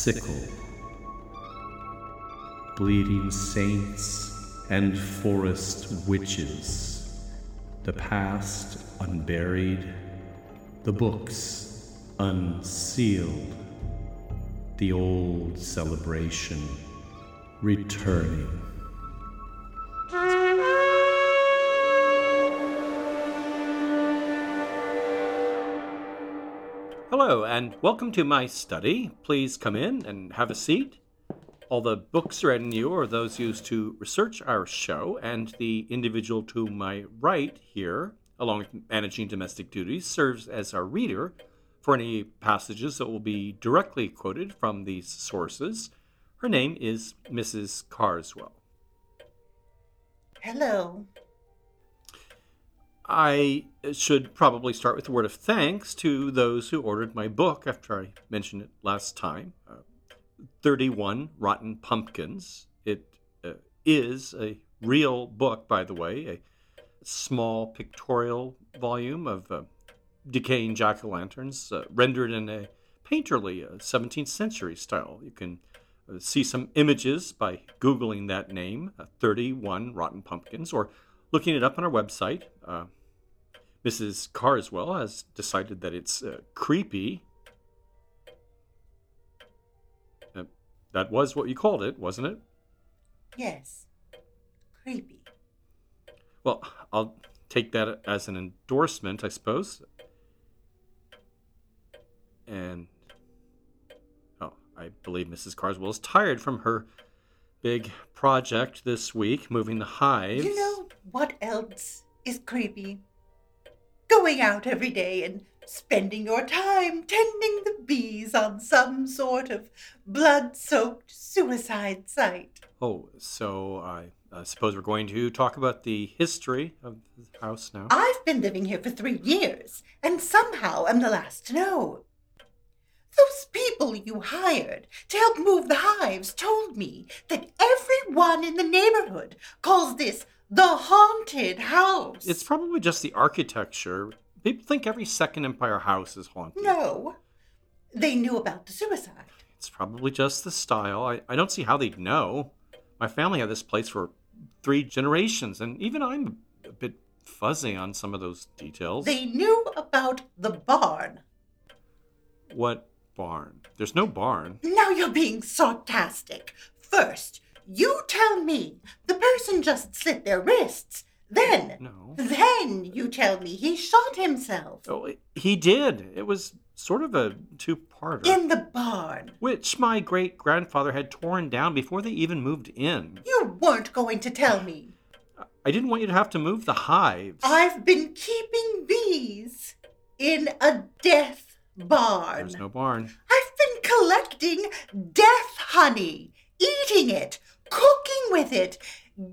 sickle. Bleeding saints and forest witches, the past unburied, the books unsealed, the old celebration returning. And welcome to my study. Please come in and have a seat. All the books read in you are those used to research our show, and the individual to my right here, along with managing domestic duties, serves as our reader for any passages that will be directly quoted from these sources. Her name is Mrs. Carswell. Hello. I should probably start with a word of thanks to those who ordered my book after I mentioned it last time. Uh, 31 Rotten Pumpkins. It uh, is a real book, by the way, a small pictorial volume of uh, decaying jack o' lanterns uh, rendered in a painterly 17th uh, century style. You can uh, see some images by Googling that name, 31 Rotten Pumpkins, or looking it up on our website. Mrs. Carswell has decided that it's uh, creepy That was what you called it, wasn't it? Yes. Creepy. Well, I'll take that as an endorsement, I suppose. And oh, I believe Mrs. Carswell is tired from her big project this week, moving the hives. You know what else is creepy? Going out every day and spending your time tending the bees on some sort of blood soaked suicide site. Oh, so I uh, suppose we're going to talk about the history of the house now. I've been living here for three years, and somehow am the last to know. Those people you hired to help move the hives told me that everyone in the neighborhood calls this the haunted house. It's probably just the architecture People think every second Empire house is haunted. No. They knew about the suicide. It's probably just the style. I, I don't see how they'd know. My family had this place for three generations, and even I'm a bit fuzzy on some of those details. They knew about the barn. What barn? There's no barn. Now you're being sarcastic. First, you tell me the person just slit their wrists then, no. then you tell me he shot himself. Oh, he did. It was sort of a two-parter. In the barn. Which my great-grandfather had torn down before they even moved in. You weren't going to tell me. I didn't want you to have to move the hives. I've been keeping bees in a death barn. There's no barn. I've been collecting death honey, eating it, cooking with it,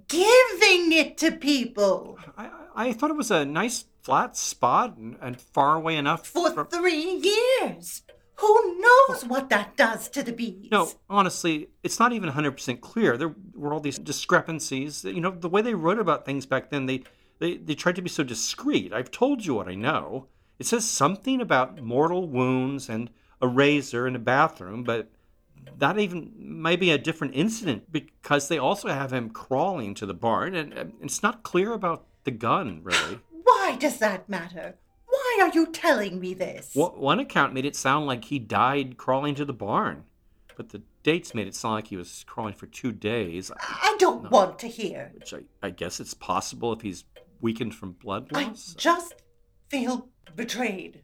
giving it to people. I, I thought it was a nice flat spot and, and far away enough for from... three years. Who knows what that does to the bees? No, honestly, it's not even 100% clear. There were all these discrepancies. You know, the way they wrote about things back then, they, they, they tried to be so discreet. I've told you what I know. It says something about mortal wounds and a razor in a bathroom, but that even may be a different incident because they also have him crawling to the barn, and it's not clear about the gun, really. Why does that matter? Why are you telling me this? One account made it sound like he died crawling to the barn, but the dates made it sound like he was crawling for two days. I don't no, want to hear. Which I, I guess it's possible if he's weakened from blood loss. I just feel betrayed.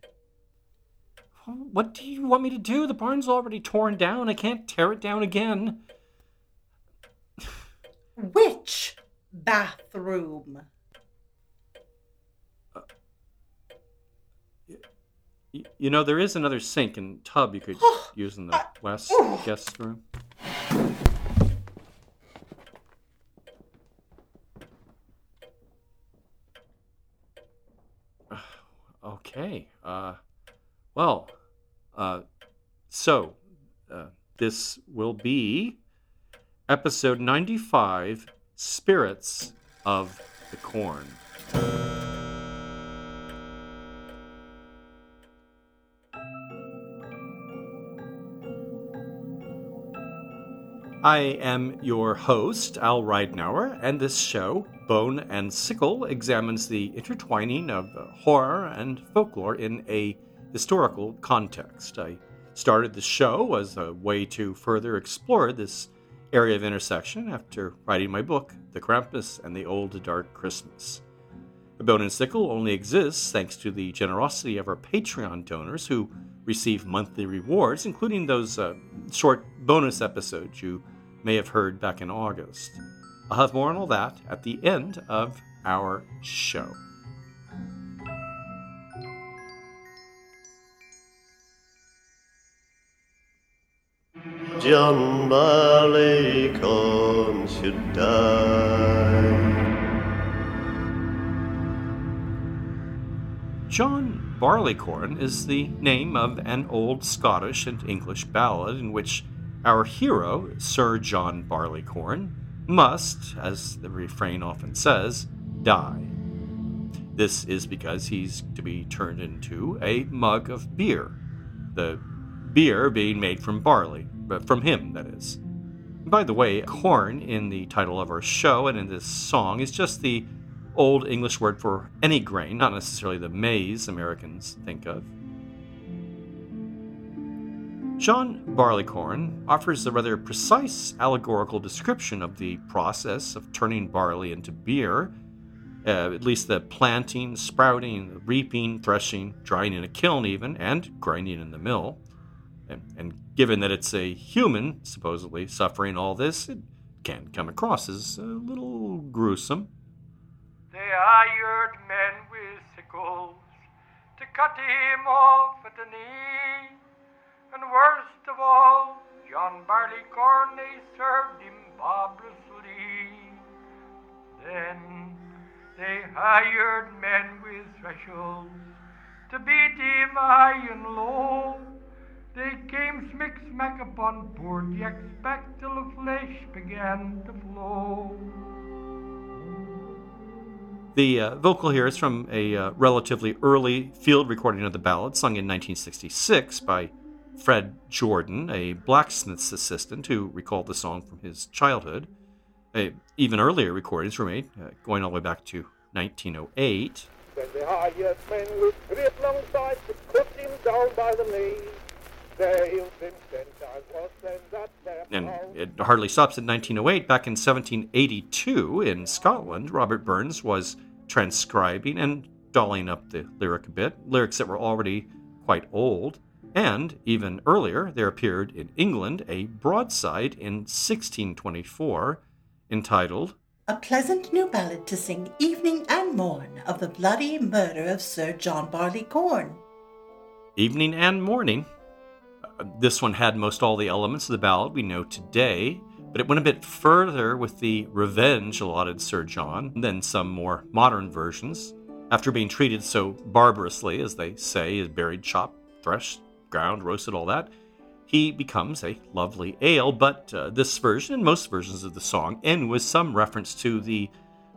What do you want me to do? The barn's already torn down. I can't tear it down again. Which bathroom? Uh, y- you know, there is another sink and tub you could use in the uh, west ooh. guest room. okay. Uh, well, uh, so uh, this will be episode 95 Spirits of the Corn. I am your host, Al Ridenour, and this show, Bone and Sickle, examines the intertwining of horror and folklore in a historical context. I started the show as a way to further explore this area of intersection after writing my book, The Krampus and the Old Dark Christmas. The Bone and Sickle only exists thanks to the generosity of our Patreon donors who receive monthly rewards, including those uh, short bonus episodes you may have heard back in August. I'll have more on all that at the end of our show. John Barleycorn should die. John Barleycorn is the name of an old Scottish and English ballad in which our hero, Sir John Barleycorn, must, as the refrain often says, die. This is because he's to be turned into a mug of beer, the beer being made from barley, but from him, that is. By the way, corn in the title of our show and in this song is just the old English word for any grain, not necessarily the maize Americans think of. John Barleycorn offers a rather precise allegorical description of the process of turning barley into beer, uh, at least the planting, sprouting, reaping, threshing, drying in a kiln, even, and grinding in the mill. And, and given that it's a human, supposedly, suffering all this, it can come across as a little gruesome. They hired men with sickles to cut him off at the knee. And worst of all, John Barleycorn, they served him barbarously. Then they hired men with thresholds to beat him high and low. They came smick smack upon poor Jack's back till the flesh began to flow. The uh, vocal here is from a uh, relatively early field recording of the ballad, sung in 1966 by Fred Jordan, a blacksmith's assistant who recalled the song from his childhood. Uh, even earlier recordings were made, uh, going all the way back to 1908. Then the hired men with great long scythes to cut him down by the knee. There he'll been ten times worse than that there And it hardly stops at 1908. Back in 1782 in Scotland, Robert Burns was transcribing and dolling up the lyric a bit, lyrics that were already quite old. And even earlier, there appeared in England a broadside in 1624 entitled A pleasant new ballad to sing evening and morn of the bloody murder of Sir John Barleycorn. Evening and Morning. This one had most all the elements of the ballad we know today, but it went a bit further with the revenge allotted Sir John than some more modern versions. After being treated so barbarously, as they say, is buried, chopped, threshed, ground, roasted, all that, he becomes a lovely ale. But uh, this version and most versions of the song end with some reference to the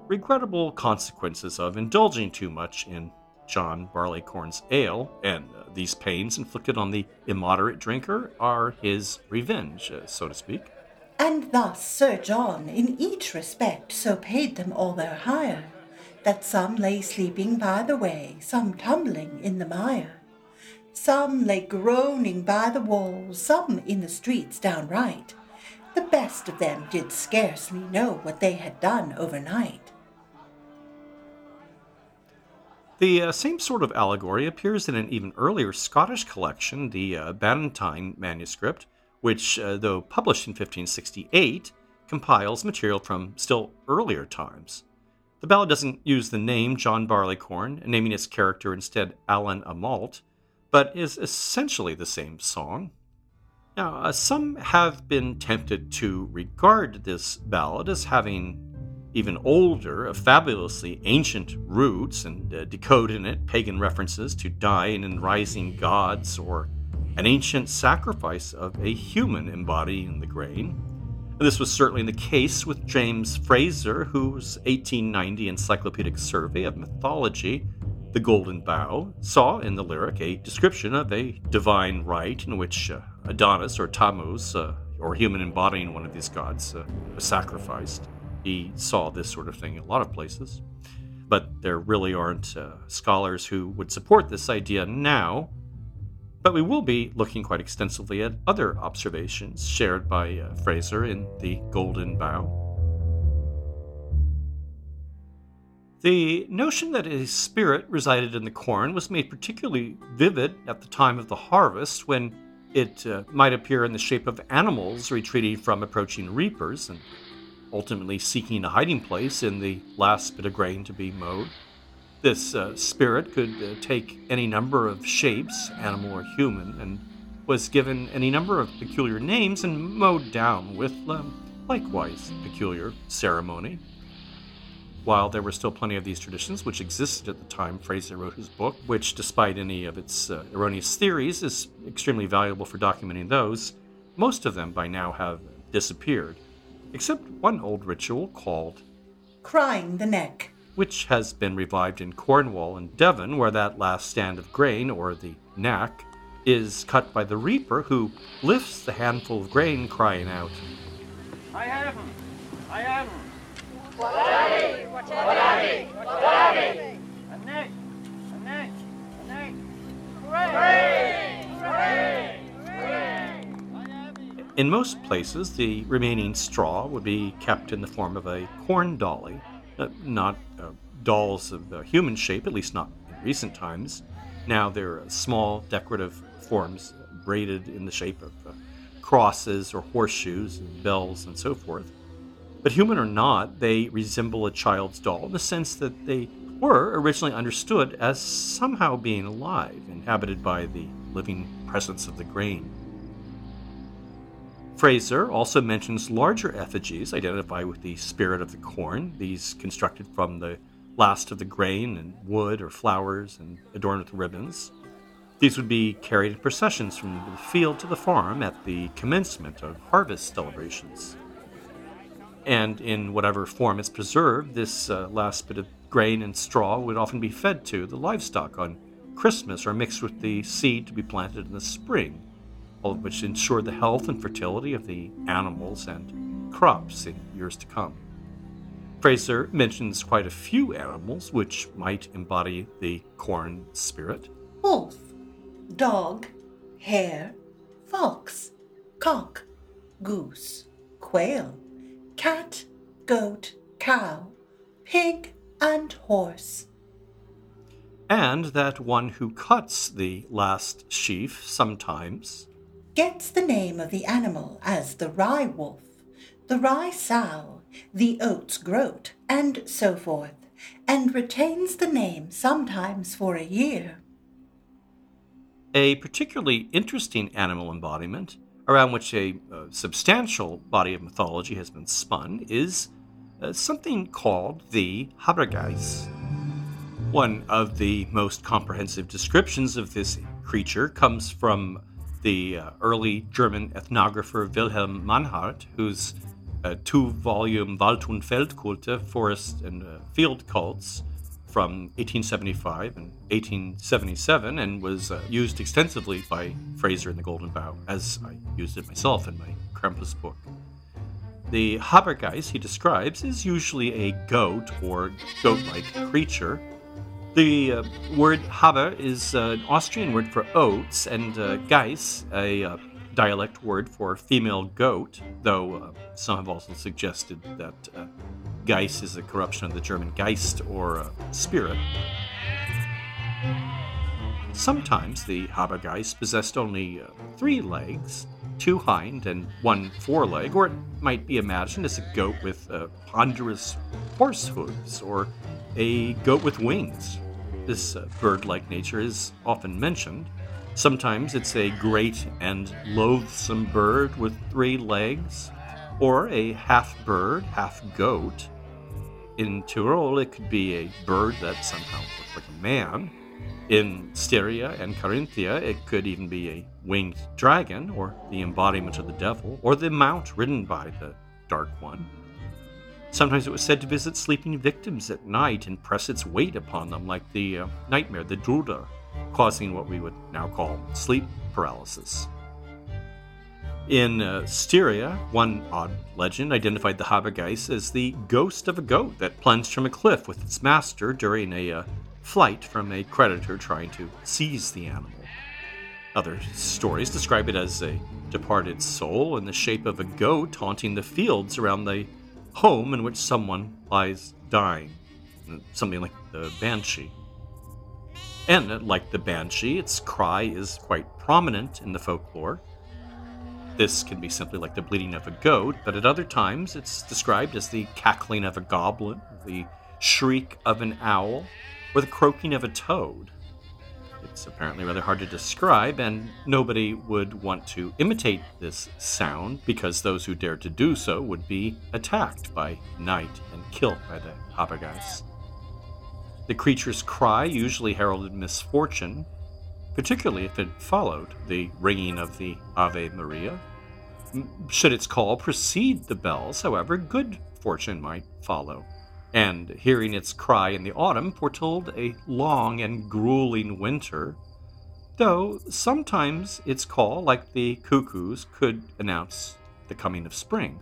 regrettable consequences of indulging too much in John Barleycorn's ale, and uh, these pains inflicted on the immoderate drinker are his revenge, uh, so to speak. And thus Sir John in each respect so paid them all their hire, that some lay sleeping by the way, some tumbling in the mire. Some lay groaning by the walls, some in the streets downright. The best of them did scarcely know what they had done overnight. The uh, same sort of allegory appears in an even earlier Scottish collection, the uh, Bannatyne manuscript, which, uh, though published in 1568, compiles material from still earlier times. The ballad doesn't use the name John Barleycorn, naming its character instead Alan Amalt, but is essentially the same song. Now, uh, some have been tempted to regard this ballad as having even older, of fabulously ancient roots and uh, decode in it pagan references to dying and rising gods or an ancient sacrifice of a human embodying the grain. This was certainly the case with James Frazer, whose 1890 Encyclopedic Survey of Mythology, The Golden Bough, saw in the lyric a description of a divine rite in which uh, Adonis or Tammuz, uh, or human embodying one of these gods uh, was sacrificed. He saw this sort of thing in a lot of places. But there really aren't uh, scholars who would support this idea now. But we will be looking quite extensively at other observations shared by uh, Frazer in The Golden Bough. The notion that a spirit resided in the corn was made particularly vivid at the time of the harvest when it uh, might appear in the shape of animals retreating from approaching reapers and ultimately seeking a hiding place in the last bit of grain to be mowed. This uh, spirit could uh, take any number of shapes, animal or human, and was given any number of peculiar names and mowed down with um, likewise peculiar ceremony while there were still plenty of these traditions which existed at the time Frazer wrote his book, which, despite any of its uh, erroneous theories, is extremely valuable for documenting those, most of them by now have disappeared, except one old ritual called Crying the Neck, which has been revived in Cornwall and Devon, where that last stand of grain, or the knack, is cut by the reaper who lifts the handful of grain, crying out, I have him! I have him! What are they? What are they? What are they? A neck! A neck! A neck! Hooray! Hooray! Hooray! I have him! In most places, the remaining straw would be kept in the form of a corn dolly, uh, not uh, dolls of uh, human shape, at least not in recent times. Now they're uh, small decorative forms braided in the shape of uh, crosses or horseshoes, and bells, and so forth. But human or not, they resemble a child's doll in the sense that they were originally understood as somehow being alive, inhabited by the living presence of the grain. Frazer also mentions larger effigies identified with the spirit of the corn, these constructed from the last of the grain and wood or flowers and adorned with ribbons. These would be carried in processions from the field to the farm at the commencement of harvest celebrations. And in whatever form it's preserved, this uh, last bit of grain and straw would often be fed to the livestock on Christmas or mixed with the seed to be planted in the spring, which ensure the health and fertility of the animals and crops in years to come. Frazer mentions quite a few animals which might embody the corn spirit. wolf, dog, hare, fox, cock, goose, quail, cat, goat, cow, pig, and horse. and that one who cuts the last sheaf sometimes Gets the name of the animal as the rye wolf, the rye sow, the oats groat, and so forth, and retains the name sometimes for a year. a particularly interesting animal embodiment around which a, uh, substantial body of mythology has been spun is uh, something called the Habergeist. One of the most comprehensive descriptions of this creature comes from the uh, early German ethnographer Wilhelm Mannhardt, whose uh, two volume Wald- und Feldkulte, Forest and uh, Field Cults, from 1875 and 1877, and was uh, used extensively by Frazer in The Golden Bough, as I used it myself in my Krampus book. The Habergeist he describes is usually a goat or goat like creature. The uh, word Haber is uh, an Austrian word for oats, and uh, Geiss, a uh, dialect word for female goat, though uh, some have also suggested that uh, is a corruption of the German Geist or uh, spirit. Sometimes the Habergeist possessed only three legs, two hind and one foreleg, or it might be imagined as a goat with ponderous horse hooves or a goat with wings. This uh, bird like nature is often mentioned. Sometimes it's a great and loathsome bird with three legs, or a half bird, half goat. In Tyrol, it could be a bird that somehow looked like a man. In Styria and Carinthia, it could even be a winged dragon, or the embodiment of the devil, or the mount ridden by the Dark One. Sometimes it was said to visit sleeping victims at night and press its weight upon them, like the uh, nightmare, the Druda, causing what we would now call sleep paralysis. In uh, Styria, one odd legend identified the Habergeist as the ghost of a goat that plunged from a cliff with its master during a uh, flight from a predator trying to seize the animal. Other stories describe it as a departed soul in the shape of a goat haunting the fields around the home in which someone lies dying, something like the banshee. And uh, like the banshee, its cry is quite prominent in the folklore. This can be simply like the bleating of a goat, but at other times it's described as the cackling of a goblin, the shriek of an owl, or the croaking of a toad. It's apparently rather hard to describe, and nobody would want to imitate this sound because those who dared to do so would be attacked by night and killed by the Habergeist. The creature's cry usually heralded misfortune, particularly if it followed the ringing of the Ave Maria. Should its call precede the bells, however, good fortune might follow. And hearing its cry in the autumn foretold a long and grueling winter, though sometimes its call, like the cuckoo's, could announce the coming of spring.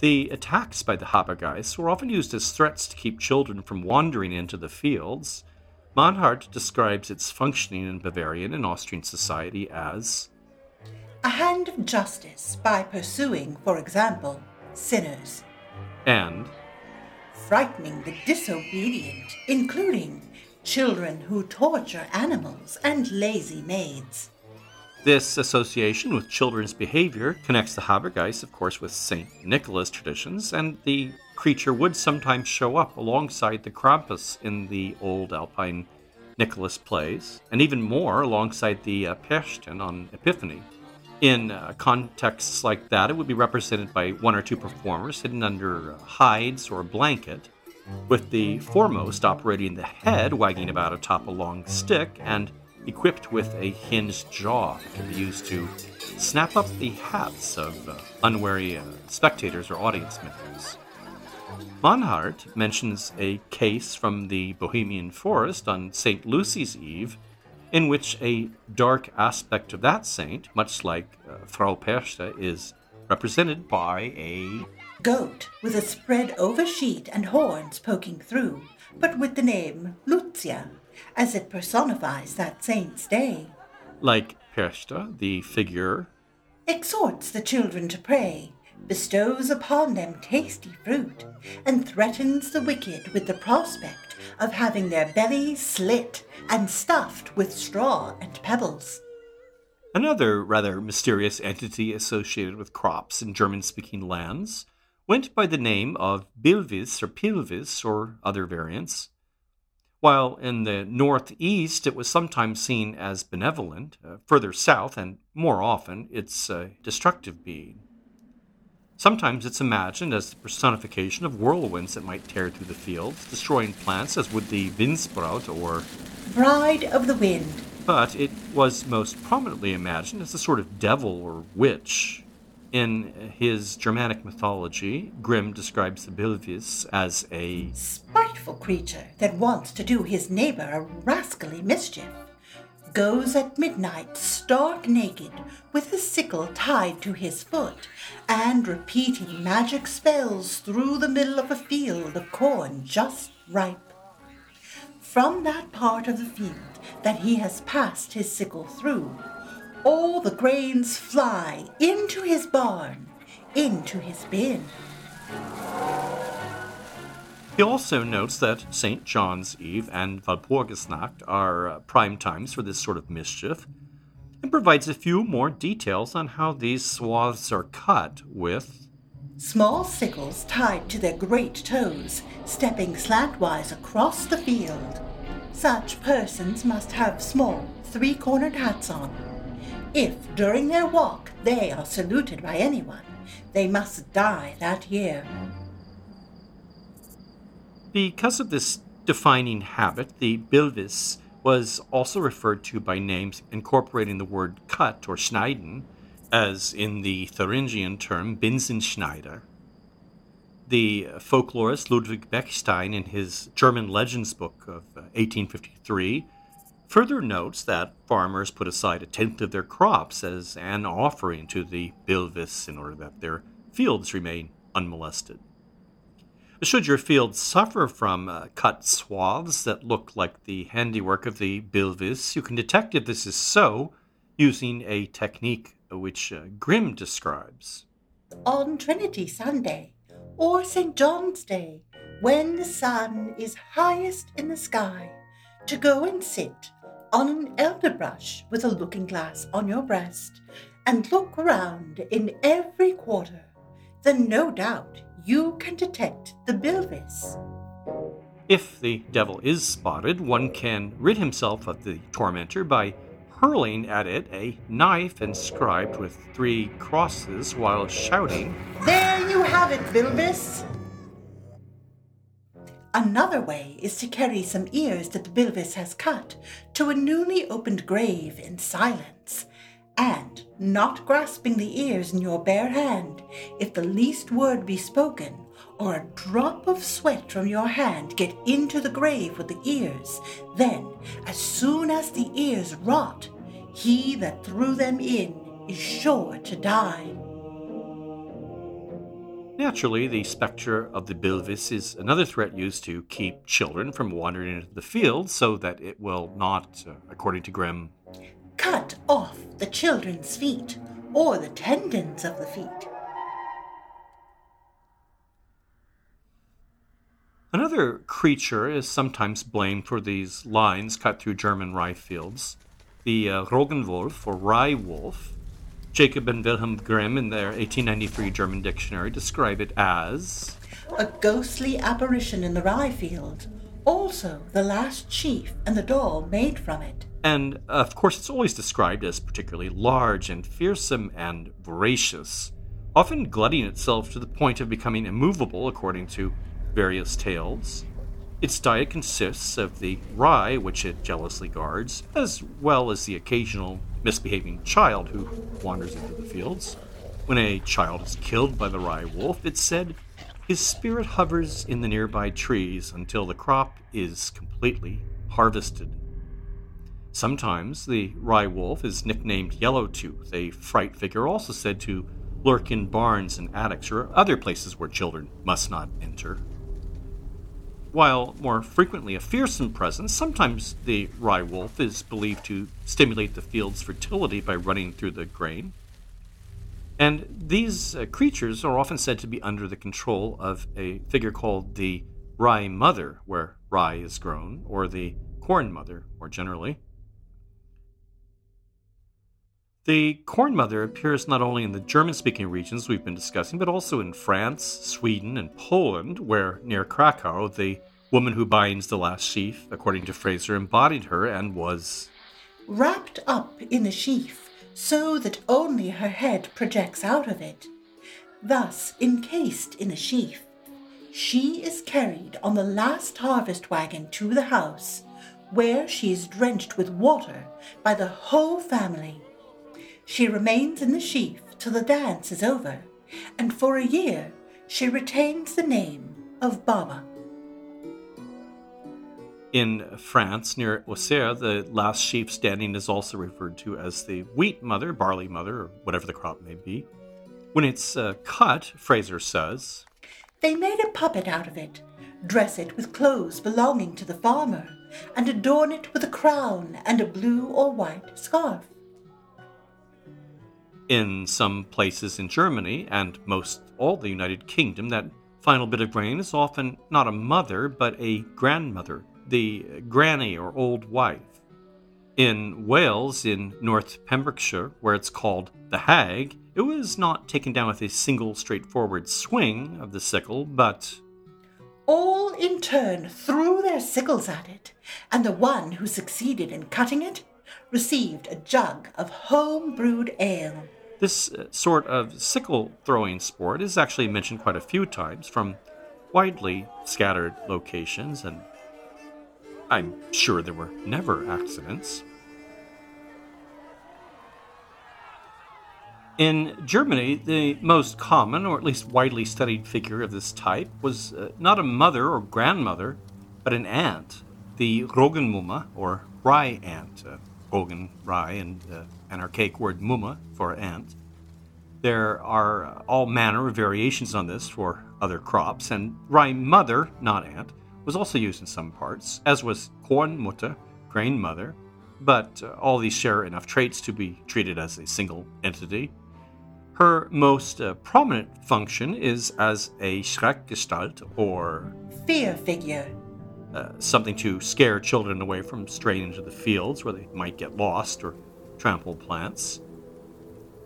The attacks by the Habergeist were often used as threats to keep children from wandering into the fields. Mannhardt describes its functioning in Bavarian and Austrian society as a hand of justice by pursuing, for example, sinners, and frightening the disobedient, including children who torture animals and lazy maids. This association with children's behavior connects the Habergeist, of course, with St. Nicholas traditions, and the creature would sometimes show up alongside the Krampus in the old Alpine Nicholas plays, and even more alongside the uh, Perchten on Epiphany. In uh, contexts like that, it would be represented by one or two performers hidden under uh, hides or a blanket, with the foremost operating the head wagging about atop a long stick and equipped with a hinged jaw that be used to snap up the hats of uh, unwary uh, spectators or audience members. Mannhardt mentions a case from the Bohemian forest on St. Lucy's Eve in which a dark aspect of that saint, much like uh, Frau Perchte, is represented by a goat with a spread over sheet and horns poking through, but with the name Lucia as it personifies that saint's day. Like Perchte, the figure exhorts the children to pray, bestows upon them tasty fruit, and threatens the wicked with the prospect of having their bellies slit and stuffed with straw and pebbles. Another rather mysterious entity associated with crops in German speaking lands went by the name of Bilvis or Pilvis or other variants while in the northeast it was sometimes seen as benevolent, uh, further south, and more often, it's a destructive being. Sometimes it's imagined as the personification of whirlwinds that might tear through the fields, destroying plants as would the Windsbraut or Bride of the Wind. But it was most prominently imagined as a sort of devil or witch, in his Germanic mythology, Grimm describes the Bilvis as a spiteful creature that wants to do his neighbor a rascally mischief. Goes at midnight stark naked, with a sickle tied to his foot, and repeating magic spells through the middle of a field of corn just ripe. From that part of the field that he has passed his sickle through, all the grains fly into his barn, into his bin. He also notes that St. John's Eve and Walpurgisnacht are uh, prime times for this sort of mischief, and provides a few more details on how these swaths are cut with small sickles tied to their great toes, stepping slantwise across the field. Such persons must have small, three cornered hats on, if during their walk they are saluted by anyone, they must die that year. Because of this defining habit, the Bilvis was also referred to by names incorporating the word cut or schneiden, as in the Thuringian term Binsenschneider. The folklorist Ludwig Bechstein, in his German Legends book of 1853, uh, further notes that farmers put aside a tenth of their crops as an offering to the Bilvis in order that their fields remain unmolested. Should your field suffer from uh, cut swaths that look like the handiwork of the Bilvis, you can detect if this is so using a technique which uh, Grimm describes. On Trinity Sunday, or St. John's Day, when the sun is highest in the sky, to go and sit on an elder brush with a looking glass on your breast and look around in every quarter, then no doubt you can detect the Bilvis. If the devil is spotted, one can rid himself of the tormentor by hurling at it a knife inscribed with three crosses while shouting, There you have it, Bilvis! Another way is to carry some ears that the Bilvis has cut to a newly opened grave in silence, and, not grasping the ears in your bare hand, if the least word be spoken, or a drop of sweat from your hand get into the grave with the ears, then, as soon as the ears rot, he that threw them in is sure to die. Naturally, the spectre of the Bilvis is another threat used to keep children from wandering into the field so that it will not, uh, according to Grimm, cut off the children's feet or the tendons of the feet. Another creature is sometimes blamed for these lines cut through German rye fields. The uh, Roggenwolf or rye wolf. Jacob and Wilhelm Grimm, in their 1893 German dictionary, describe it as A ghostly apparition in the rye field. Also, the last sheaf and the doll made from it. And of course, it's always described as particularly large and fearsome and voracious, often glutting itself to the point of becoming immovable, according to various tales. Its diet consists of the rye, which it jealously guards, as well as the occasional misbehaving child who wanders into the fields. When a child is killed by the rye wolf, it's said his spirit hovers in the nearby trees until the crop is completely harvested. Sometimes the rye wolf is nicknamed yellow Yellowtooth, a fright figure also said to lurk in barns and attics or other places where children must not enter. While more frequently a fearsome presence, sometimes the rye wolf is believed to stimulate the field's fertility by running through the grain. And these uh, creatures are often said to be under the control of a figure called the rye mother, where rye is grown, or the corn mother, more generally. The corn mother appears not only in the German speaking regions we've been discussing, but also in France, Sweden, and Poland, where near Krakow, the woman who binds the last sheaf, according to Frazer, embodied her and was. Wrapped up in the sheaf so that only her head projects out of it. Thus encased in the sheaf, she is carried on the last harvest wagon to the house, where she is drenched with water by the whole family. She remains in the sheaf till the dance is over, and for a year she retains the name of Baba. In France, near Auxerre, the last sheaf standing is also referred to as the wheat mother, barley mother, or whatever the crop may be. When it's uh, cut, Frazer says, They made a puppet out of it, dress it with clothes belonging to the farmer, and adorn it with a crown and a blue or white scarf. In some places in Germany and most all the United Kingdom, that final bit of grain is often not a mother, but a grandmother, the granny or old wife. In Wales, in North Pembrokeshire, where it's called the hag, it was not taken down with a single straightforward swing of the sickle, but All in turn threw their sickles at it, and the one who succeeded in cutting it received a jug of home brewed ale. This uh, sort of sickle throwing sport is actually mentioned quite a few times from widely scattered locations, and I'm sure there were never accidents. In Germany, the most common, or at least widely studied figure of this type was uh, not a mother or grandmother, but an aunt, the Roggenmumme, or rye aunt, Roggen rye, and uh, an archaic word muma for aunt. There are uh, all manner of variations on this for other crops, and rye mother, not aunt, was also used in some parts, as was corn mutter, grain mother, but uh, all these share enough traits to be treated as a single entity. Her most uh, prominent function is as a Schreckgestalt, or Fear figure. Uh, something to scare children away from straying into the fields where they might get lost or trample plants.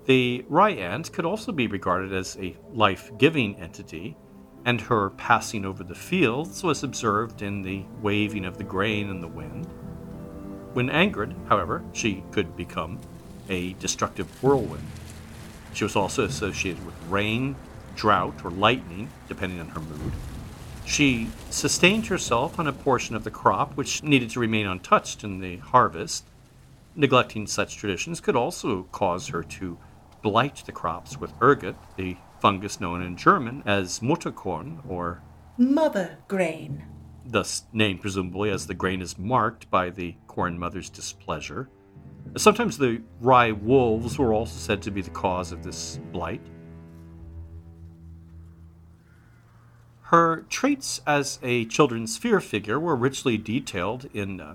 The rye aunt could also be regarded as a life giving entity, and her passing over the fields was observed in the waving of the grain in the wind. When angered, however, she could become a destructive whirlwind. She was also associated with rain, drought, or lightning, depending on her mood. She sustained herself on a portion of the crop which needed to remain untouched in the harvest. Neglecting such traditions could also cause her to blight the crops with ergot, the fungus known in German as Mutterkorn, or Mother grain. thus named presumably as the grain is marked by the corn mother's displeasure. Sometimes the rye wolves were also said to be the cause of this blight. Her traits as a children's fear figure were richly detailed in uh,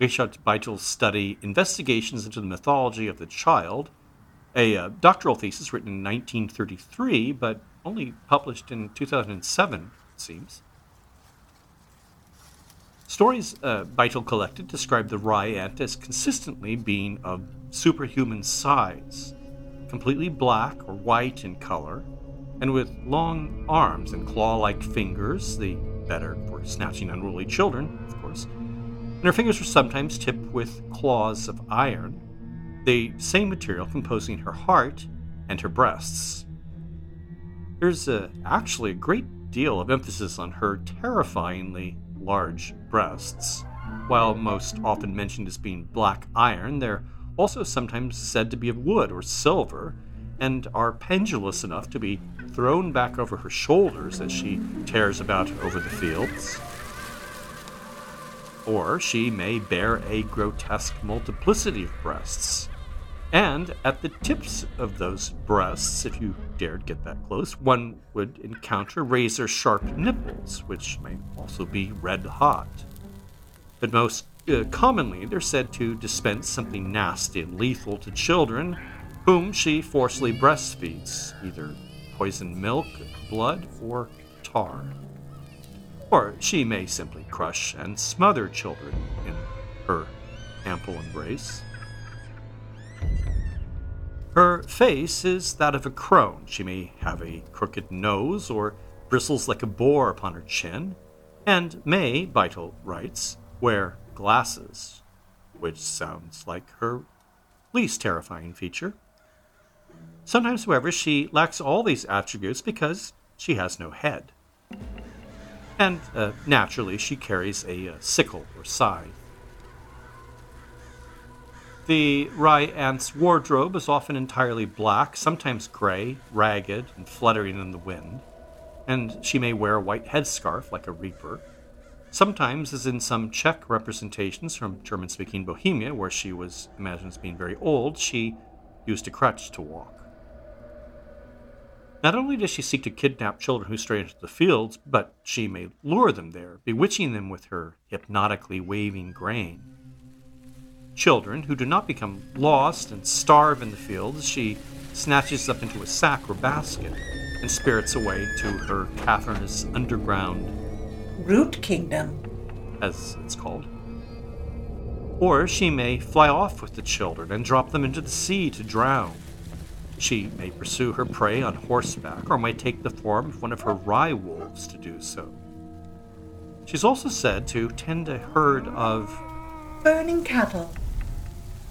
Richard Beitl's study Investigations into the Mythology of the Child, a uh, doctoral thesis written in 1933, but only published in 2007, it seems. Stories uh, Beitl collected describe the rye aunt as consistently being of superhuman size, completely black or white in color, and with long arms and claw like fingers, the better for snatching unruly children, of course. And her fingers were sometimes tipped with claws of iron, the same material composing her heart and her breasts. There's uh, actually a great deal of emphasis on her terrifyingly large breasts. While most often mentioned as being black iron, they're also sometimes said to be of wood or silver, and are pendulous enough to be thrown back over her shoulders as she tears about over the fields. Or she may bear a grotesque multiplicity of breasts. And at the tips of those breasts, if you dared get that close, one would encounter razor sharp nipples, which may also be red hot. But most uh, commonly, they're said to dispense something nasty and lethal to children whom she forcibly breastfeeds, either poisoned milk, blood, or tar. Or she may simply crush and smother children in her ample embrace. Her face is that of a crone. She may have a crooked nose or bristles like a boar upon her chin, and may, Beitl writes, wear glasses, which sounds like her least terrifying feature. Sometimes, however, she lacks all these attributes because she has no head. And uh, naturally, she carries a uh, sickle or scythe. The rye aunt's wardrobe is often entirely black, sometimes gray, ragged, and fluttering in the wind, and she may wear a white headscarf like a reaper. Sometimes, as in some Czech representations from German speaking Bohemia, where she was imagined as being very old, she used a crutch to walk. Not only does she seek to kidnap children who stray into the fields, but she may lure them there, bewitching them with her hypnotically waving grain. Children who do not become lost and starve in the fields, she snatches up into a sack or basket and spirits away to her cavernous underground, Root kingdom. as it's called. Or she may fly off with the children and drop them into the sea to drown. She may pursue her prey on horseback or might take the form of one of her rye wolves to do so. She's also said to tend a herd of Burning cattle.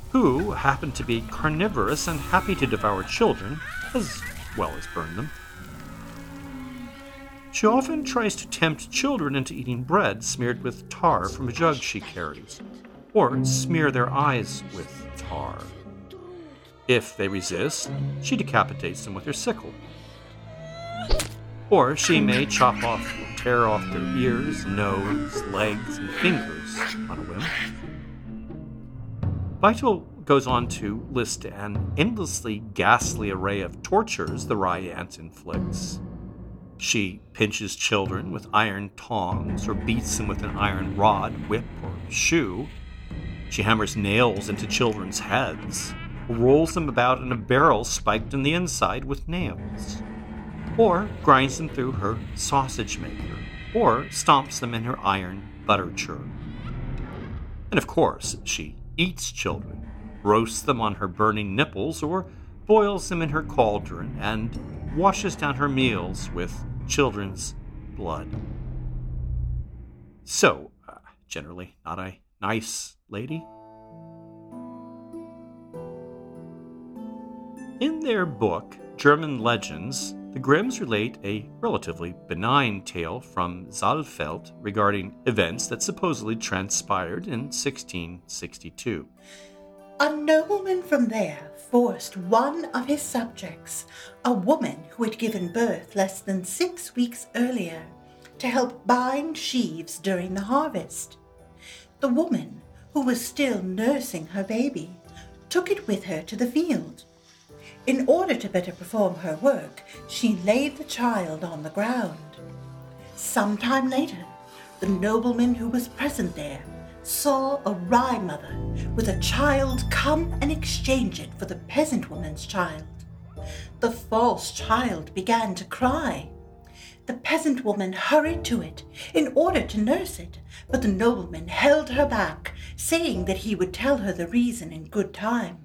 who happen to be carnivorous and happy to devour children as well as burn them. She often tries to tempt children into eating bread smeared with tar from a jug she carries, or smear their eyes with tar. If they resist, she decapitates them with her sickle. Or she may chop off or tear off their ears, nose, legs, and fingers on a whim. Beitl goes on to list an endlessly ghastly array of tortures the Rye Aunt inflicts. She pinches children with iron tongs or beats them with an iron rod, whip, or shoe. She hammers nails into children's heads, rolls them about in a barrel spiked in the inside with nails, or grinds them through her sausage maker, or stomps them in her iron butter churn. And of course, she eats children, roasts them on her burning nipples, or boils them in her cauldron, and washes down her meals with children's blood. So, uh, generally, not a nice lady. In their book, German Legends, the Grimms relate a relatively benign tale from Saalfeld regarding events that supposedly transpired in 1662. A nobleman from there forced one of his subjects, a woman who had given birth less than six weeks earlier, to help bind sheaves during the harvest. The woman, who was still nursing her baby, took it with her to the field. In order to better perform her work, she laid the child on the ground. Some time later, the nobleman who was present there saw a rye mother with a child come and exchange it for the peasant woman's child. The false child began to cry. The peasant woman hurried to it in order to nurse it, but the nobleman held her back, saying that he would tell her the reason in good time.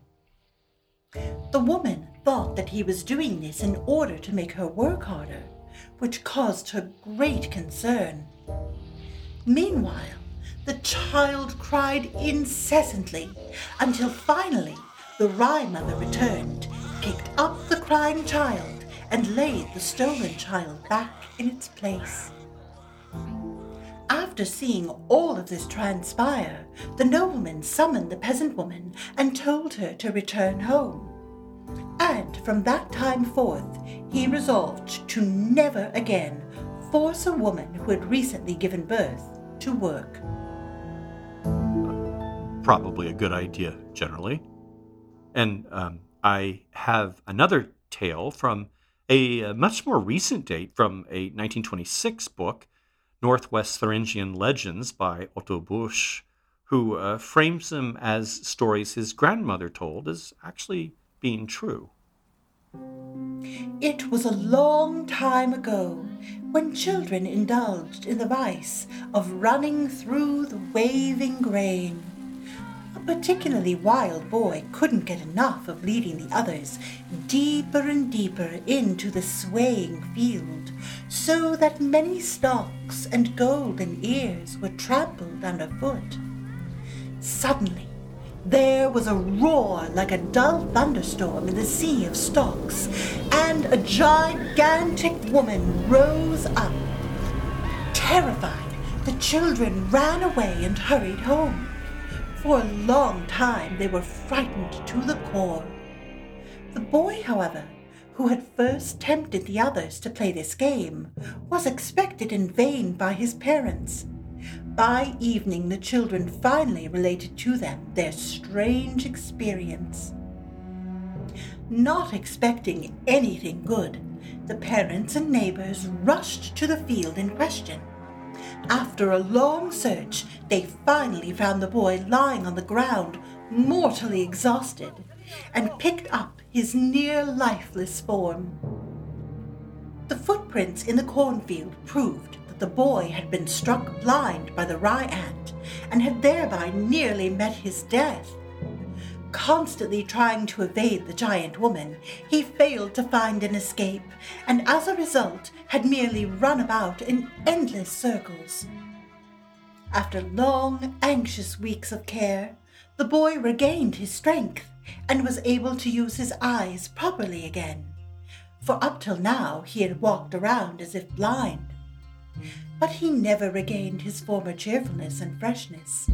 The woman thought that he was doing this in order to make her work harder, which caused her great concern. Meanwhile, the child cried incessantly until finally the rye mother returned, picked up the crying child, and laid the stolen child back in its place. After seeing all of this transpire, the nobleman summoned the peasant woman and told her to return home. And from that time forth, he resolved to never again force a woman who had recently given birth to work probably a good idea generally. And um, I have another tale from a, a, much more recent date from a 1926 book, Northwest Thuringian Legends by Otto Busch, who uh, frames them as stories his grandmother told as actually being true. It was a long time ago when children indulged in the vice of running through the waving grain particularly wild boy couldn't get enough of leading the others deeper and deeper into the swaying field, so that many stalks and golden ears were trampled underfoot. Suddenly, there was a roar like a dull thunderstorm in the sea of stalks, and a gigantic woman rose up. Terrified, the children ran away and hurried home. For a long time they were frightened to the core. The boy, however, who had first tempted the others to play this game, was expected in vain by his parents. By evening, the children finally related to them their strange experience. Not expecting anything good, the parents and neighbors rushed to the field in question. After a long search, they finally found the boy lying on the ground, mortally exhausted, and picked up his near lifeless form. The footprints in the cornfield proved that the boy had been struck blind by the rye aunt and had thereby nearly met his death. Constantly trying to evade the giant woman, he failed to find an escape, and as a result had merely run about in endless circles. After long, anxious weeks of care, the boy regained his strength and was able to use his eyes properly again, for up till now he had walked around as if blind. But he never regained his former cheerfulness and freshness.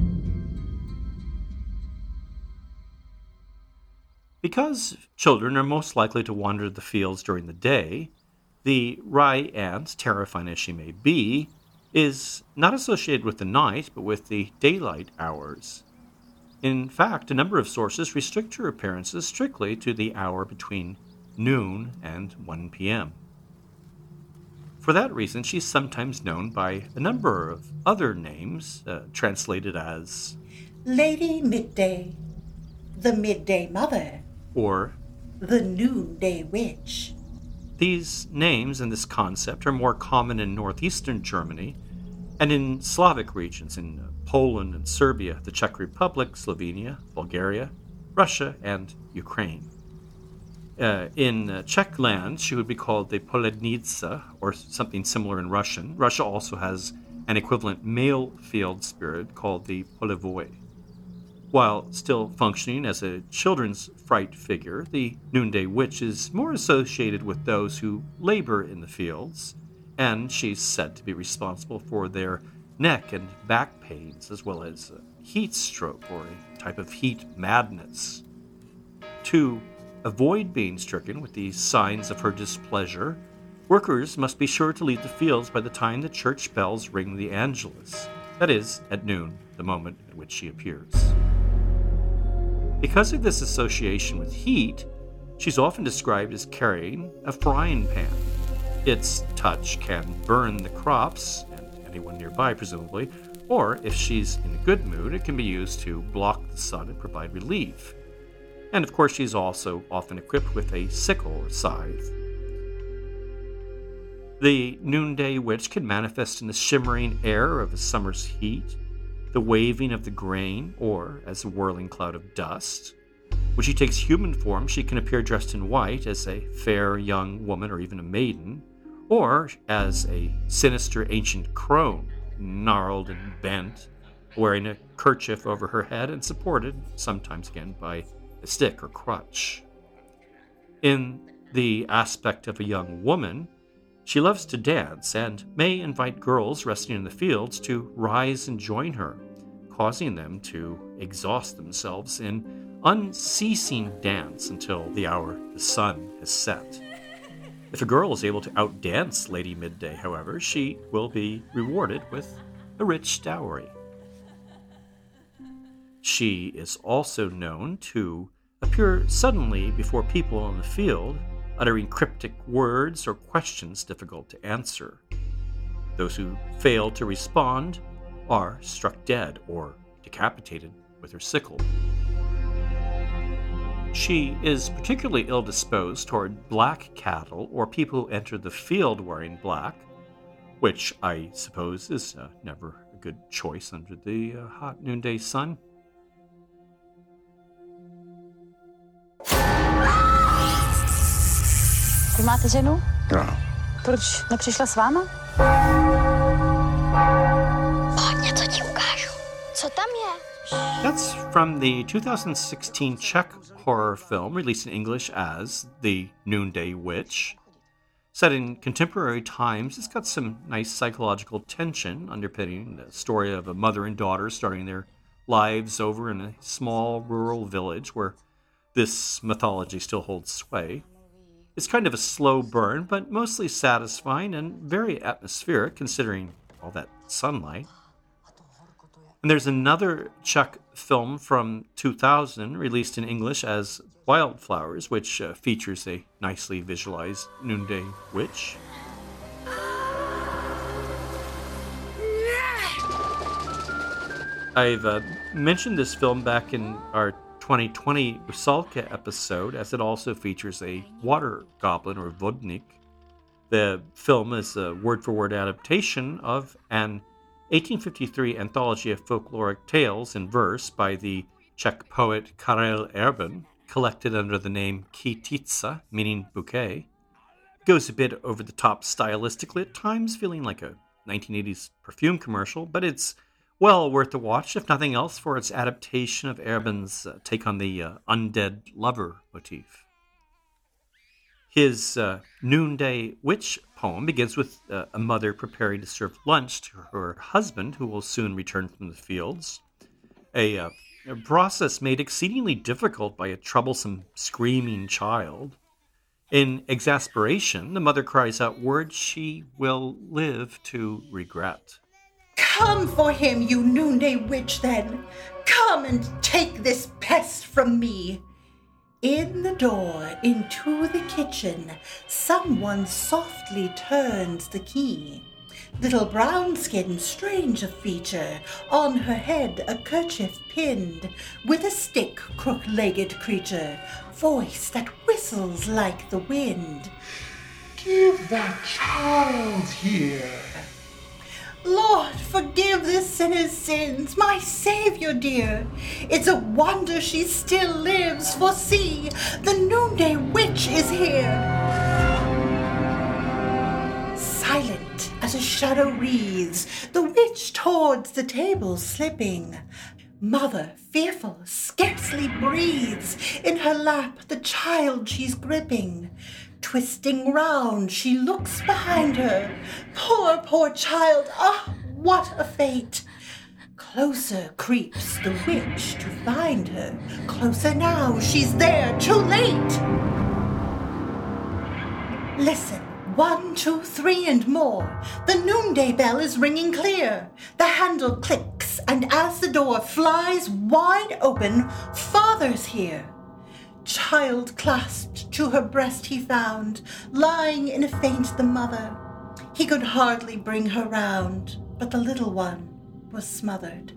Because children are most likely to wander the fields during the day, the rye aunt, terrifying as she may be, is not associated with the night, but with the daylight hours. In fact, a number of sources restrict her appearances strictly to the hour between noon and 1 p.m. For that reason, she's sometimes known by a number of other names, uh, translated as Lady Midday, the Midday Mother, or the Noonday Witch. These names and this concept are more common in northeastern Germany and in Slavic regions in Poland and Serbia, the Czech Republic, Slovenia, Bulgaria, Russia, and Ukraine. Uh, in uh, Czech land, she would be called the Polednica, or something similar in Russian. Russia also has an equivalent male field spirit called the Polevoy. While still functioning as a children's fright figure, the Noonday Witch is more associated with those who labor in the fields, and she's said to be responsible for their neck and back pains, as well as heat stroke or a type of heat madness. To avoid being stricken with these signs of her displeasure, workers must be sure to leave the fields by the time the church bells ring the Angelus, that is, at noon, the moment at which she appears. Because of this association with heat, she's often described as carrying a frying pan. Its touch can burn the crops, and anyone nearby, presumably, or if she's in a good mood, it can be used to block the sun and provide relief. And of course, she's also often equipped with a sickle or scythe. The noonday witch can manifest in the shimmering air of a summer's heat, the waving of the grain, or as a whirling cloud of dust. When she takes human form, she can appear dressed in white as a fair young woman or even a maiden, or as a sinister ancient crone, gnarled and bent, wearing a kerchief over her head and supported, sometimes again, by a stick or crutch. In the aspect of a young woman, she loves to dance and may invite girls resting in the fields to rise and join her, causing them to exhaust themselves in unceasing dance until the hour the sun has set. If a girl is able to outdance Lady Midday, however, she will be rewarded with a rich dowry. She is also known to appear suddenly before people on the field, uttering cryptic words or questions difficult to answer. Those who fail to respond are struck dead or decapitated with her sickle. She is particularly ill disposed toward black cattle or people who enter the field wearing black, which I suppose is uh, never a good choice under the uh, hot noonday sun. Vy máte ženu? No. Proč nepřišla s váma? Pojď, něco ti ukážu. Co tam je? That's from the 2016 Czech horror film released in English as The Noonday Witch. Set in contemporary times, it's got some nice psychological tension underpinning the story of a mother and daughter starting their lives over in a small rural village where this mythology still holds sway. It's kind of a slow burn, but mostly satisfying and very atmospheric considering all that sunlight. And there's another Czech film from 2000 released in English as Wildflowers, which uh, features a nicely visualized noonday witch. I've uh, mentioned this film back in our 2020 Rusalka episode, as it also features a water goblin or vodnik. The film is a word for word adaptation of an 1853 anthology of folkloric tales in verse by the Czech poet Karel Erben, collected under the name Kytice, meaning bouquet. It goes a bit over the top stylistically at times, feeling like a 1980s perfume commercial, but it's well worth a watch, if nothing else, for its adaptation of Erben's uh, take on the uh, undead lover motif. His uh, Noonday Witch poem begins with uh, a mother preparing to serve lunch to her husband, who will soon return from the fields. A, uh, a process made exceedingly difficult by a troublesome, screaming child. In exasperation, the mother cries out words she will live to regret. Come for him, you noonday witch, then. Come and take this pest from me. In the door into the kitchen, someone softly turns the key. Little brown skin, strange of feature, on her head a kerchief pinned, with a stick, crook legged creature, voice that whistles like the wind. Give that child here. Lord, forgive this sinner's sins, my Savior dear. It's a wonder she still lives, for see, the noonday witch is here. Silent as a shadow wreathes, the witch towards the table slipping. Mother, fearful, scarcely breathes. In her lap the child she's gripping. Twisting round, she looks behind her. Poor, poor child, ah, what a fate! Closer creeps the witch to find her. Closer now, she's there, too late! Listen, one, two, three, and more. The noonday bell is ringing clear. The handle clicks, and as the door flies wide open, Father's here. Child clasped to her breast he found, lying in a faint the mother. He could hardly bring her round, but the little one was smothered.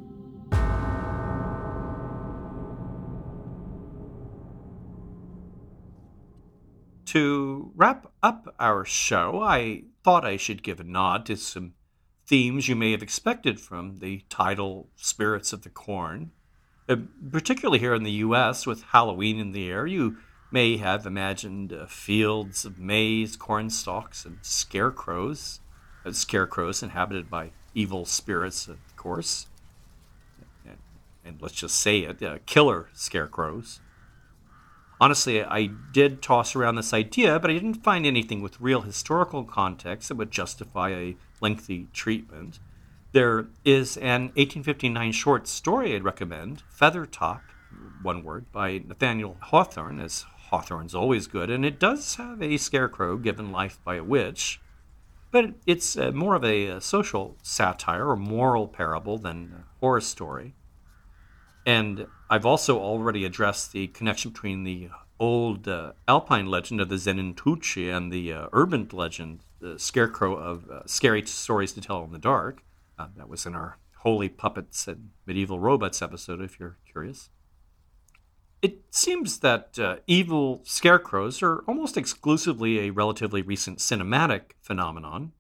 To wrap up our show, I thought I should give a nod to some themes you may have expected from the title Spirits of the Corn. Uh, particularly here in the US, with Halloween in the air, you may have imagined uh, fields of maize, corn stalks, and scarecrows. Uh, scarecrows inhabited by evil spirits, of course. And, and let's just say it uh, killer scarecrows. Honestly, I did toss around this idea, but I didn't find anything with real historical context that would justify a lengthy treatment. There is an 1859 short story I'd recommend, Feathertop, one word, by Nathaniel Hawthorne, as Hawthorne's always good, and it does have a scarecrow given life by a witch, but it's uh, more of a, a, social satire or moral parable than a horror story. And I've also already addressed the connection between the old uh, alpine legend of the Sennentuntschi and the uh, urban legend, the scarecrow of uh, scary stories to tell in the dark. Uh, that was in our Holy Puppets and Medieval Robots episode, if you're curious. It seems that uh, evil scarecrows are almost exclusively a relatively recent cinematic phenomenon.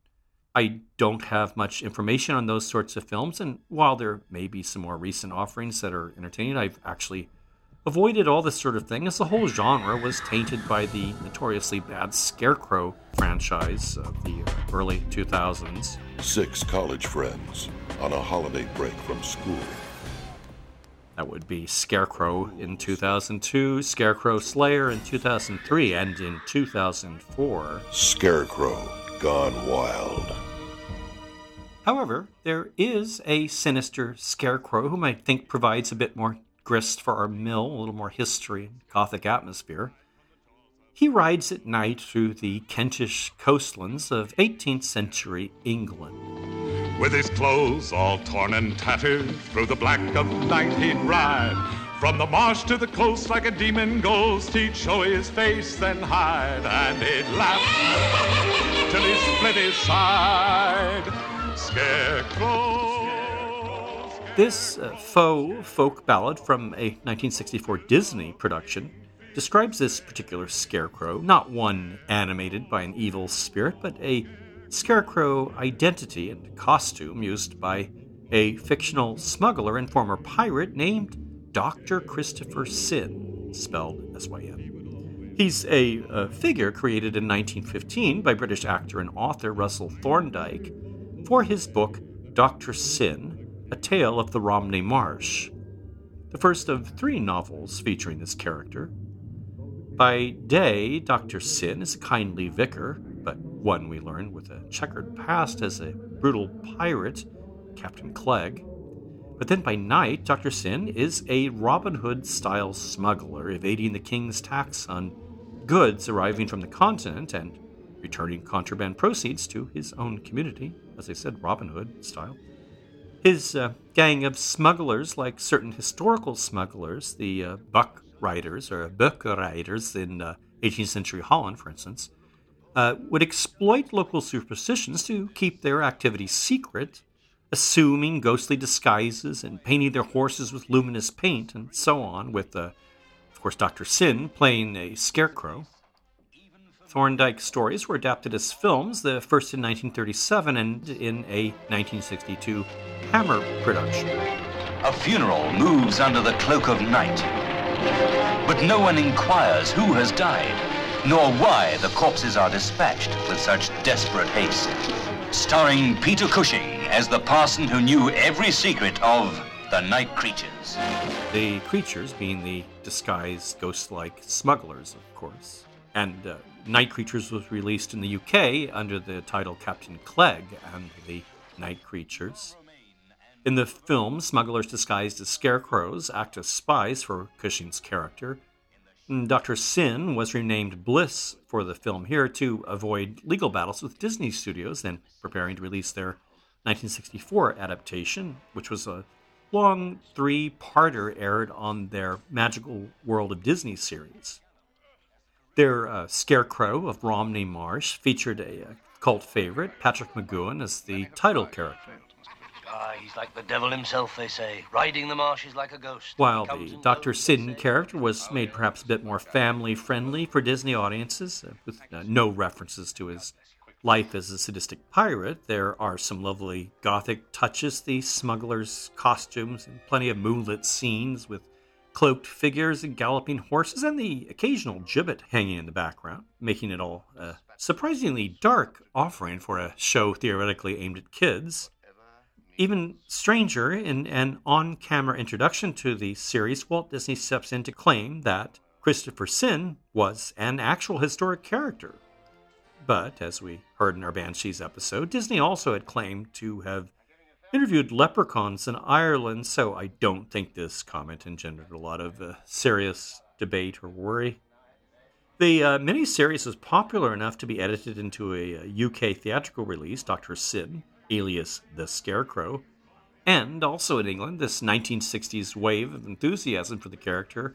I don't have much information on those sorts of films, and while there may be some more recent offerings that are entertaining, I've actually avoided all this sort of thing as the whole genre was tainted by the notoriously bad Scarecrow franchise of the uh, early 2000s. Six college friends on a holiday break from school. That would be Scarecrow in 2002, Scarecrow Slayer in 2003, and in 2004. Scarecrow Gone Wild. However, there is a sinister scarecrow whom I think provides a bit more grist for our mill, a little more history and Gothic atmosphere. He rides at night through the Kentish coastlands of 18th century England. With his clothes all torn and tattered, through the black of night he'd ride. From the marsh to the coast like a demon ghost, he'd show his face, then hide, and he'd laugh till he split his side. Scarecrow. This uh, faux folk ballad from a 1964 Disney production describes this particular scarecrow, not one animated by an evil spirit, but a scarecrow identity and costume used by a fictional smuggler and former pirate named Dr. Christopher Syn, spelled S Y N. He's a, a figure created in 1915 by British actor and author Russell Thorndike for his book Dr. Syn, A Tale of the Romney Marsh, the first of three novels featuring this character. By day, Dr. Syn is a kindly vicar, but one we learn with a checkered past as a brutal pirate, Captain Clegg. But then by night, Dr. Syn is a Robin Hood style smuggler evading the king's tax on goods arriving from the continent and returning contraband proceeds to his own community, as I said, Robin Hood style. His uh, gang of smugglers, like certain historical smugglers, the uh, Buck Riders or Böcker Riders in uh, 18th century Holland, for instance, uh, would exploit local superstitions to keep their activities secret, assuming ghostly disguises and painting their horses with luminous paint and so on, with, uh, of course, Dr. Syn playing a scarecrow. Thorndike stories were adapted as films, the first in 1937 and in a 1962 Hammer production. A funeral moves under the cloak of night. But no one inquires who has died, nor why the corpses are dispatched with such desperate haste. Starring Peter Cushing as the parson who knew every secret of the night creatures. The creatures being the disguised ghost like smugglers, of course. And uh, Night Creatures was released in the UK under the title Captain Clegg and the Night Creatures. In the film, smugglers disguised as scarecrows act as spies for Cushing's character. Dr. Syn was renamed Bliss for the film here to avoid legal battles with Disney Studios, then preparing to release their 1964 adaptation, which was a long three parter aired on their Magical World of Disney series. Their uh, Scarecrow of Romney Marsh featured a, a cult favorite, Patrick McGoohan, as the title character. Ah, he's like the devil himself, they say. Riding the marshes like a ghost. While the Dr. Syn character was made perhaps a bit more family friendly for Disney audiences, uh, with uh, no references to his life as a sadistic pirate, there are some lovely gothic touches, the smuggler's costumes, and plenty of moonlit scenes with cloaked figures and galloping horses, and the occasional gibbet hanging in the background, making it all a surprisingly dark offering for a show theoretically aimed at kids. Even stranger, in an on camera introduction to the series, Walt Disney steps in to claim that Christopher Syn was an actual historic character. But, as we heard in our Banshees episode, Disney also had claimed to have interviewed leprechauns in Ireland, so I don't think this comment engendered a lot of uh, serious debate or worry. The uh, miniseries was popular enough to be edited into a, a UK theatrical release, Dr. Syn, alias The Scarecrow. And also in England, this 1960s wave of enthusiasm for the character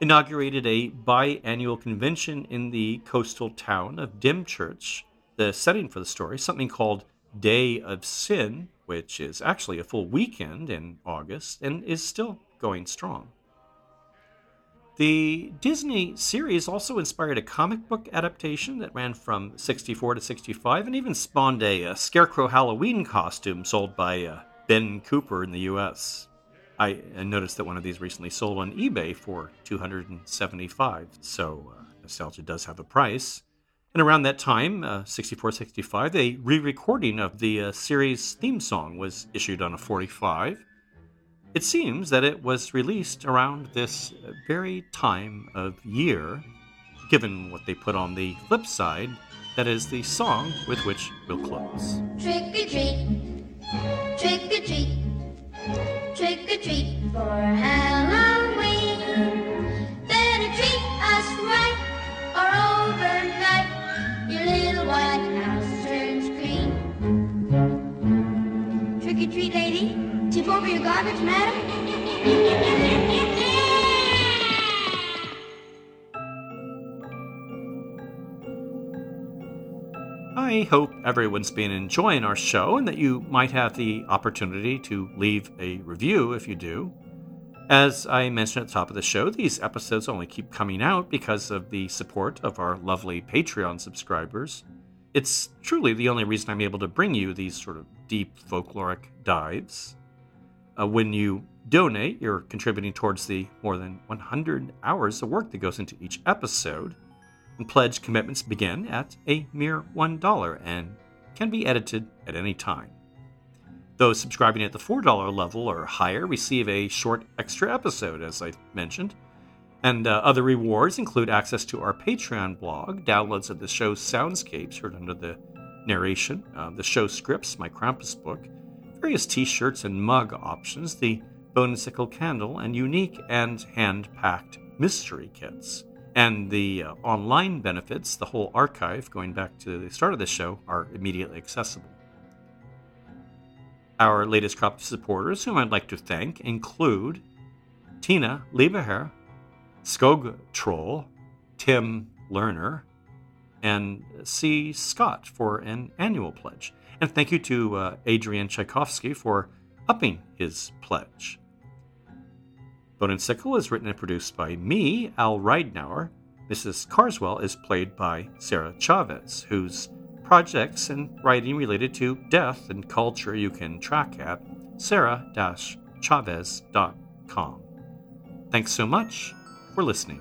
inaugurated a biannual convention in the coastal town of Dymchurch. The setting for the story, something called Day of Syn, which is actually a full weekend in August and is still going strong. The Disney series also inspired a comic book adaptation that ran from 64 to 65 and even spawned a, a Scarecrow Halloween costume sold by uh, Ben Cooper in the US. I, noticed that one of these recently sold on eBay for 275 so uh, nostalgia does have a price. And around that time, uh, 64 65, a re recording of the uh, series theme song was issued on a 45 it seems that it was released around this very time of year, given what they put on the flip side, that is the song with which we'll close. Trick or treat, trick or treat, trick or treat for Halloween. Better treat us right or overnight, Trick or treat, lady. Tip over your garbage, madam? I hope everyone's been enjoying our show and that you might have the opportunity to leave a review if you do. As I mentioned at the top of the show, these episodes only keep coming out because of the support of our lovely Patreon subscribers. It's truly the only reason I'm able to bring you these sort of deep folkloric dives. Uh, when you donate, you're contributing towards the more than 100 hours of work that goes into each episode. And pledge commitments begin at a mere $1 and can be edited at any time. Those subscribing at the $4 level or higher receive a short extra episode, as I mentioned. And uh, other rewards include access to our Patreon blog, downloads of the show's soundscapes heard under the narration, uh, the show scripts, my Krampus book, various t shirts and mug options, the Bonesicle candle, and unique and hand packed mystery kits. And the uh, online benefits, the whole archive going back to the start of the show, are immediately accessible. Our latest crop of supporters, whom I'd like to thank, include Tina Liebeherr, Skog Troll, Tim Lerner, and C. Scott for an annual pledge. And thank you to uh, Adrian Tchaikovsky for upping his pledge. Bone and Sickle is written and produced by me, Al Ridenour. Mrs. Carswell is played by Sarah Chavez, whose projects and writing related to death and culture you can track at sarah-chavez.com. Thanks so much for listening.